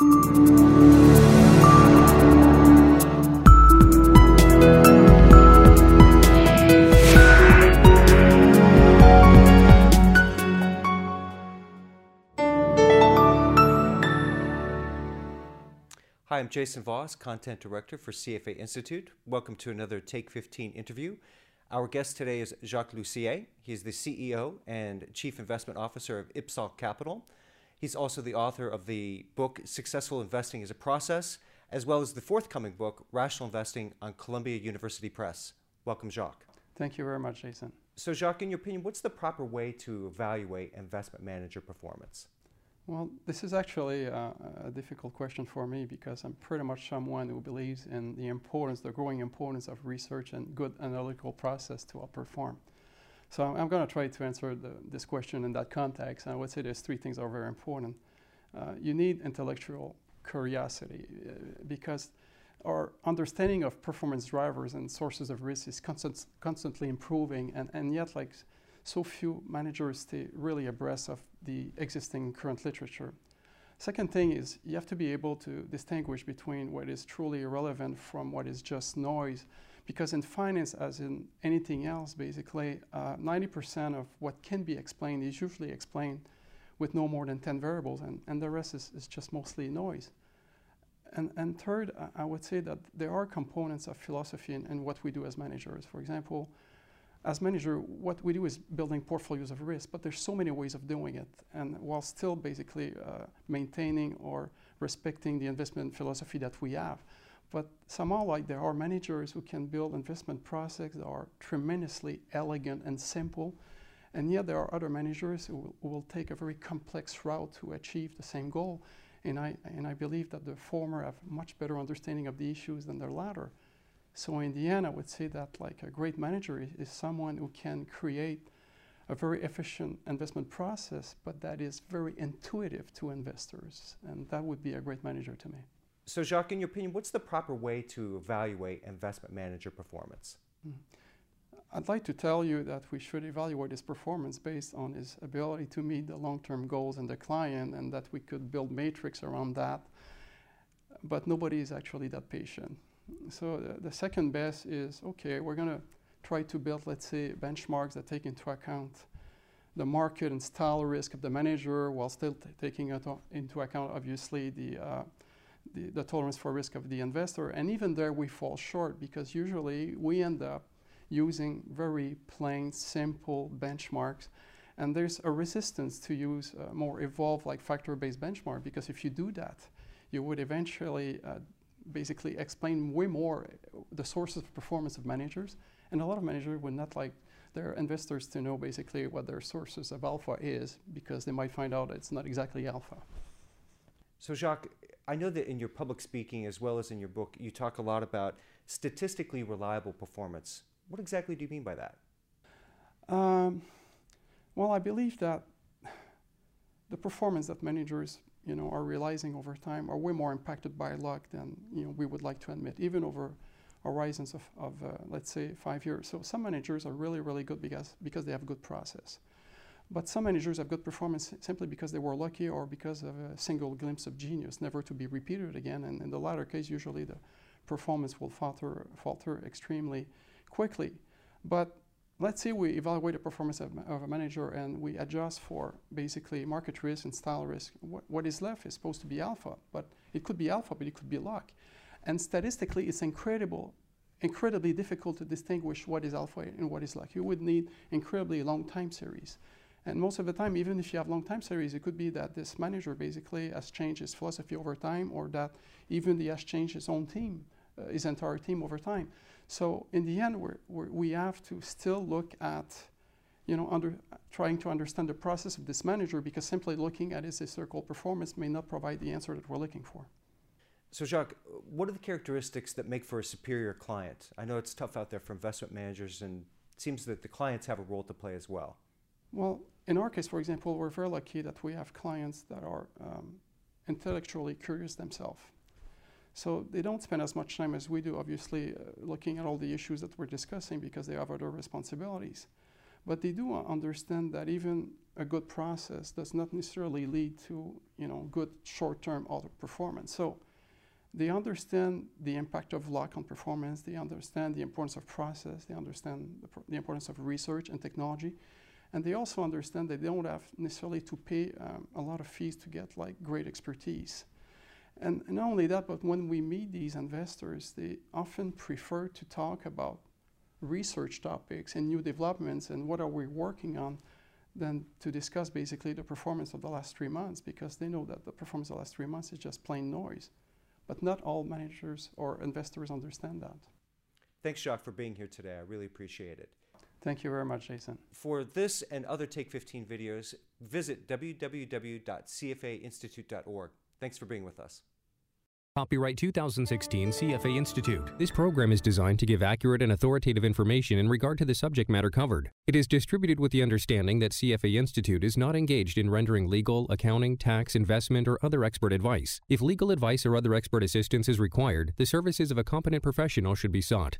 Hi, I'm Jason Voss, Content Director for CFA Institute. Welcome to another Take 15 interview. Our guest today is Jacques Lussier. He's the CEO and Chief Investment Officer of Ipsol Capital. He's also the author of the book Successful Investing is a Process, as well as the forthcoming book Rational Investing on Columbia University Press. Welcome, Jacques. Thank you very much, Jason. So, Jacques, in your opinion, what's the proper way to evaluate investment manager performance? Well, this is actually a, a, difficult question for me because I'm pretty much someone who believes in the importance, the growing importance of research and good analytical process to outperform. So I'm, I'm going to try to answer the, this question in that context. And I would say there's three things that are very important. Uh, you need intellectual curiosity uh, because our understanding of performance drivers and sources of risk is constant, constantly improving, and, and yet, like so few managers stay really abreast of the existing current literature. Second thing is you have to be able to distinguish between what is truly irrelevant from what is just noise. Because in finance, as in anything else, basically, 90% uh, of what can be explained is usually explained with no more than 10 variables, and, and the rest is, is just mostly noise. And, and third, I would say that there are components of philosophy in, in what we do as managers. For example, as manager, what we do is building portfolios of risk, but there's so many ways of doing it, and while still basically uh, maintaining or respecting the investment philosophy that we have. But somehow, like there are managers who can build investment processes that are tremendously elegant and simple, and yet there are other managers who will, who will take a very complex route to achieve the same goal. And I, and I believe that the former have much better understanding of the issues than the latter. So in the end, I would say that like a great manager is, is someone who can create a very efficient investment process, but that is very intuitive to investors. And that would be a great manager to me. So, Jacques, in your opinion, what's the proper way to evaluate investment manager performance? Mm. I'd like to tell you that we should evaluate his performance based on his ability to meet the long term goals and the client, and that we could build matrix around that. But nobody is actually that patient so the, the, second best is okay, we're going to try to build, let's say, benchmarks that take into account the market and style risk of the manager while still taking into account, obviously, the, uh, the, the, tolerance for risk of the investor. And even there, we fall short because usually we end up using very plain, simple benchmarks. And there's a resistance to use uh, more evolved, like factor based benchmark because if you do that, you would eventually uh, basically explain way more the sources of performance of managers. And a lot of managers would not like their investors to know basically what their sources of alpha is because they might find out it's not exactly alpha. So, Jacques, I know that in your public speaking as well as in your book, you talk a lot about statistically reliable performance. What exactly do you mean by that? Um, well, I believe that the performance that managers you know, are realizing over time are way more impacted by luck than you know we would like to admit, even over horizons of, of uh, let's say five years. So some managers are really really good because because they have good process, but some managers have good performance simply because they were lucky or because of a single glimpse of genius, never to be repeated again. And in the latter case, usually the performance will falter falter extremely quickly. But let's say we evaluate the performance of, of, a manager and we adjust for basically market risk and style risk. What, what is left is supposed to be alpha, but it could be alpha, but it could be luck. And statistically, it's incredible, incredibly difficult to distinguish what is alpha and what is luck. You would need incredibly long time series. And most of the time, even if you have long time series, it could be that this manager basically has changed his philosophy over time or that even he has changed his own team, uh, his entire team over time. So in the end, we're, we're, we have to still look at, you know, under, trying to understand the process of this manager because simply looking at his historical performance may not provide the answer that we're looking for. So Jacques, what are the characteristics that make for a superior client? I know it's tough out there for investment managers and it seems that the clients have a role to play as well. Well, in our case, for example, we're very lucky that we have clients that are um, intellectually curious themselves. So they don't spend as much time as we do, obviously, uh, looking at all the issues that we're discussing because they have other responsibilities. But they do understand that even a good process does not necessarily lead to you know good short-term auto performance. So they understand the impact of luck on performance. They understand the importance of process. They understand the, the importance of research and technology, and they also understand that they don't have necessarily to pay um, a lot of fees to get like great expertise. And not only that, but when we meet these investors, they often prefer to talk about research topics and new developments and what are we working on than to discuss basically the performance of the last three months because they know that the performance of the last three months is just plain noise. But not all managers or investors understand that. Thanks, Jacques, for being here today. I really appreciate it. Thank you very much, Jason. For this and other Take 15 videos, visit www.cfainstitute.org. Thanks for being with us. Copyright 2016 CFA Institute. This program is designed to give accurate and authoritative information in regard to the subject matter covered. It is distributed with the understanding that CFA Institute is not engaged in rendering legal, accounting, tax, investment, or other expert advice. If legal advice or other expert assistance is required, the services of a competent professional should be sought.